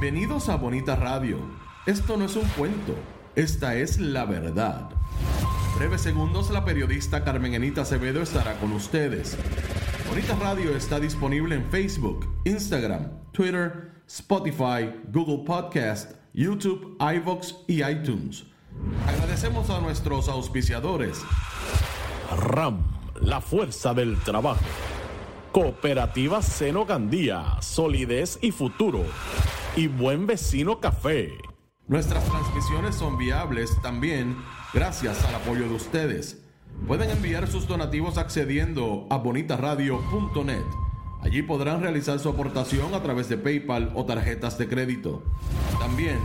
Bienvenidos a Bonita Radio. Esto no es un cuento, esta es la verdad. breves segundos, la periodista Carmen Enita Acevedo estará con ustedes. Bonita Radio está disponible en Facebook, Instagram, Twitter, Spotify, Google Podcast, YouTube, iVoox y iTunes. Agradecemos a nuestros auspiciadores. RAM, la fuerza del trabajo. Cooperativa Seno Gandía, solidez y futuro. Y Buen Vecino Café. Nuestras transmisiones son viables también gracias al apoyo de ustedes. Pueden enviar sus donativos accediendo a bonitaradio.net. Allí podrán realizar su aportación a través de PayPal o tarjetas de crédito. También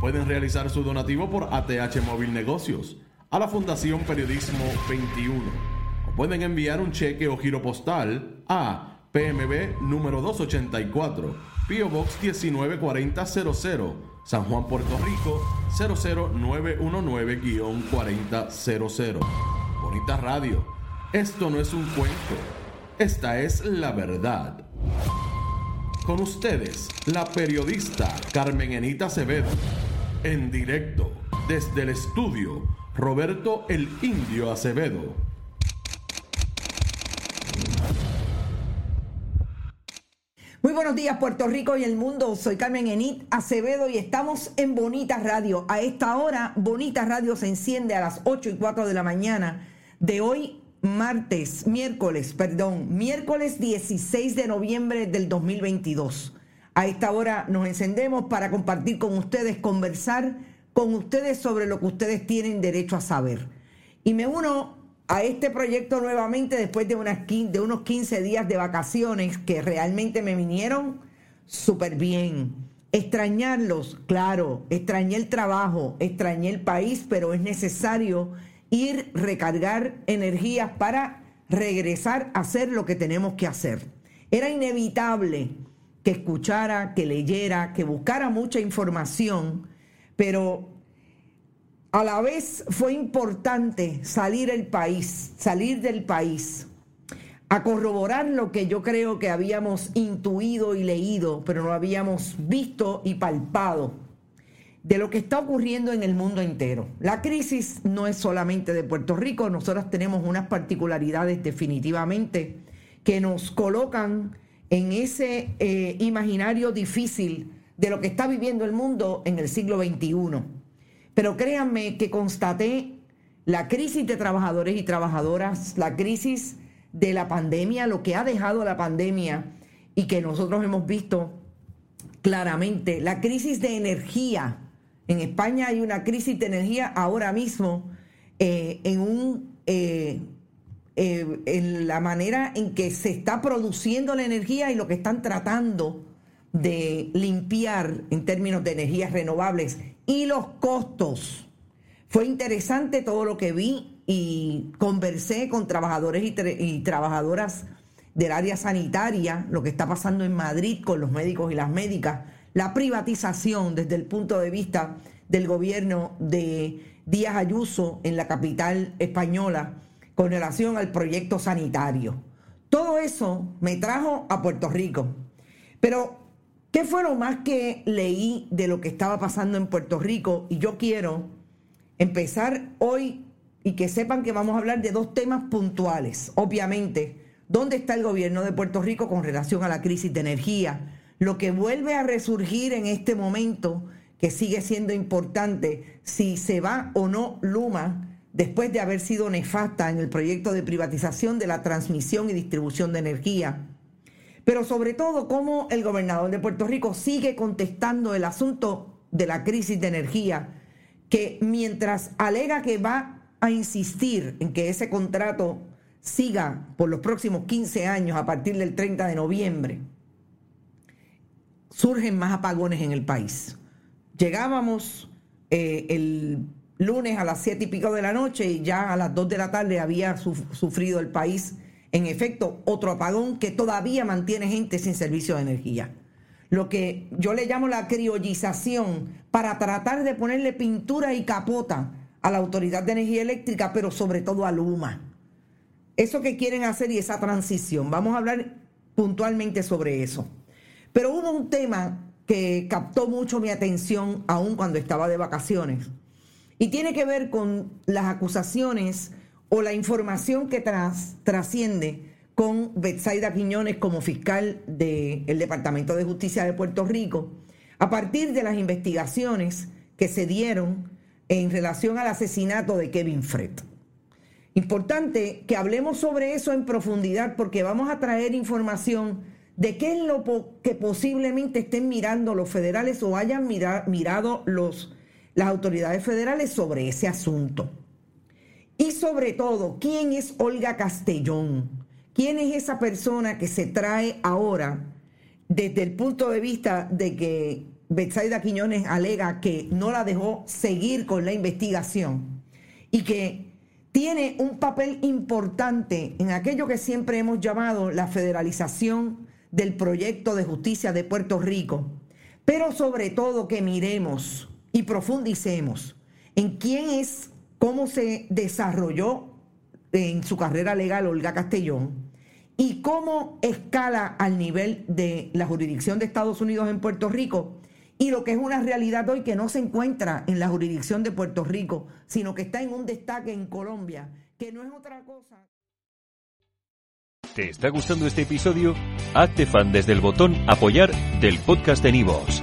pueden realizar su donativo por ATH Móvil Negocios a la Fundación Periodismo 21 pueden enviar un cheque o giro postal a PMB número 284, Pio Box 194000, San Juan, Puerto Rico 00919-4000. Bonita Radio, esto no es un cuento, esta es la verdad. Con ustedes, la periodista Carmen Enita Acevedo, en directo desde el estudio Roberto el Indio Acevedo. Buenos días Puerto Rico y el mundo, soy Carmen Enit Acevedo y estamos en Bonita Radio. A esta hora Bonita Radio se enciende a las 8 y 4 de la mañana de hoy martes, miércoles, perdón, miércoles 16 de noviembre del 2022. A esta hora nos encendemos para compartir con ustedes, conversar con ustedes sobre lo que ustedes tienen derecho a saber. Y me uno a este proyecto nuevamente después de, unos 15 días de vacaciones que realmente me vinieron súper bien. Extrañarlos, claro, extrañé el trabajo, extrañé el país, pero es necesario ir, recargar energías para regresar a hacer lo que tenemos que hacer. Era inevitable que escuchara, que leyera, que buscara mucha información, pero a la vez fue importante salir el país, salir del país, a corroborar lo que yo creo que habíamos intuido y leído, pero no habíamos visto y palpado de lo que está ocurriendo en el mundo entero. La crisis no es solamente de Puerto Rico, nosotros tenemos unas particularidades definitivamente que nos colocan en ese eh, imaginario difícil de lo que está viviendo el mundo en el siglo XXI. Pero créanme que constaté la crisis de trabajadores y trabajadoras, la crisis de la pandemia, lo que ha dejado la pandemia y que nosotros hemos visto claramente, la crisis de energía. En España hay una crisis de energía ahora mismo eh, en un... Eh, eh, en la manera en que se está produciendo la energía y lo que están tratando de limpiar en términos de energías renovables y los costos. Fue interesante todo lo que vi y conversé con trabajadores y, trabajadoras del área sanitaria, lo que está pasando en Madrid con los médicos y las médicas, la privatización desde el punto de vista del gobierno de Díaz Ayuso en la capital española con relación al proyecto sanitario. Todo eso me trajo a Puerto Rico. Pero ¿Qué fue lo más que leí de lo que estaba pasando en Puerto Rico? Y yo quiero empezar hoy y que sepan que vamos a hablar de dos temas puntuales. Obviamente, ¿dónde está el gobierno de Puerto Rico con relación a la crisis de energía? Lo que vuelve a resurgir en este momento, que sigue siendo importante, si se va o no Luma después de haber sido nefasta en el proyecto de privatización de la transmisión y distribución de energía pero sobre todo cómo el gobernador de Puerto Rico sigue contestando el asunto de la crisis de energía, que mientras alega que va a insistir en que ese contrato siga por los próximos 15 años a partir del 30 de noviembre, surgen más apagones en el país. Llegábamos eh, el lunes a las 7 y pico de la noche y ya a las 2 de la tarde había sufrido el país en efecto, otro apagón que todavía mantiene gente sin servicio de energía. Lo que yo le llamo la criollización para tratar de ponerle pintura y capota a la Autoridad de Energía Eléctrica, pero sobre todo a Luma. Eso que quieren hacer y esa transición. Vamos a hablar puntualmente sobre eso. Pero hubo un tema que captó mucho mi atención aún cuando estaba de vacaciones. Y tiene que ver con las acusaciones o la información que trasciende con Betsaida Quiñones como fiscal del Departamento de Justicia de Puerto Rico, a partir de las investigaciones que se dieron en relación al asesinato de Kevin Fred. Importante que hablemos sobre eso en profundidad porque vamos a traer información de qué es lo que posiblemente estén mirando los federales o hayan mirado los, las autoridades federales sobre ese asunto. Y sobre todo, ¿quién es Olga Castellón? ¿Quién es esa persona que se trae ahora desde el punto de vista de que Betsaida Quiñones alega que no la dejó seguir con la investigación y que tiene un papel importante en aquello que siempre hemos llamado la federalización del proyecto de justicia de Puerto Rico, pero sobre todo que miremos y profundicemos en quién es, cómo se desarrolló en su carrera legal Olga Castellón y cómo escala al nivel de la jurisdicción de Estados Unidos en Puerto Rico y lo que es una realidad hoy que no se encuentra en la jurisdicción de Puerto Rico, sino que está en un destaque en Colombia, que no es otra cosa. ¿Te está gustando este episodio? Hazte fan desde el botón apoyar del podcast de Nivos.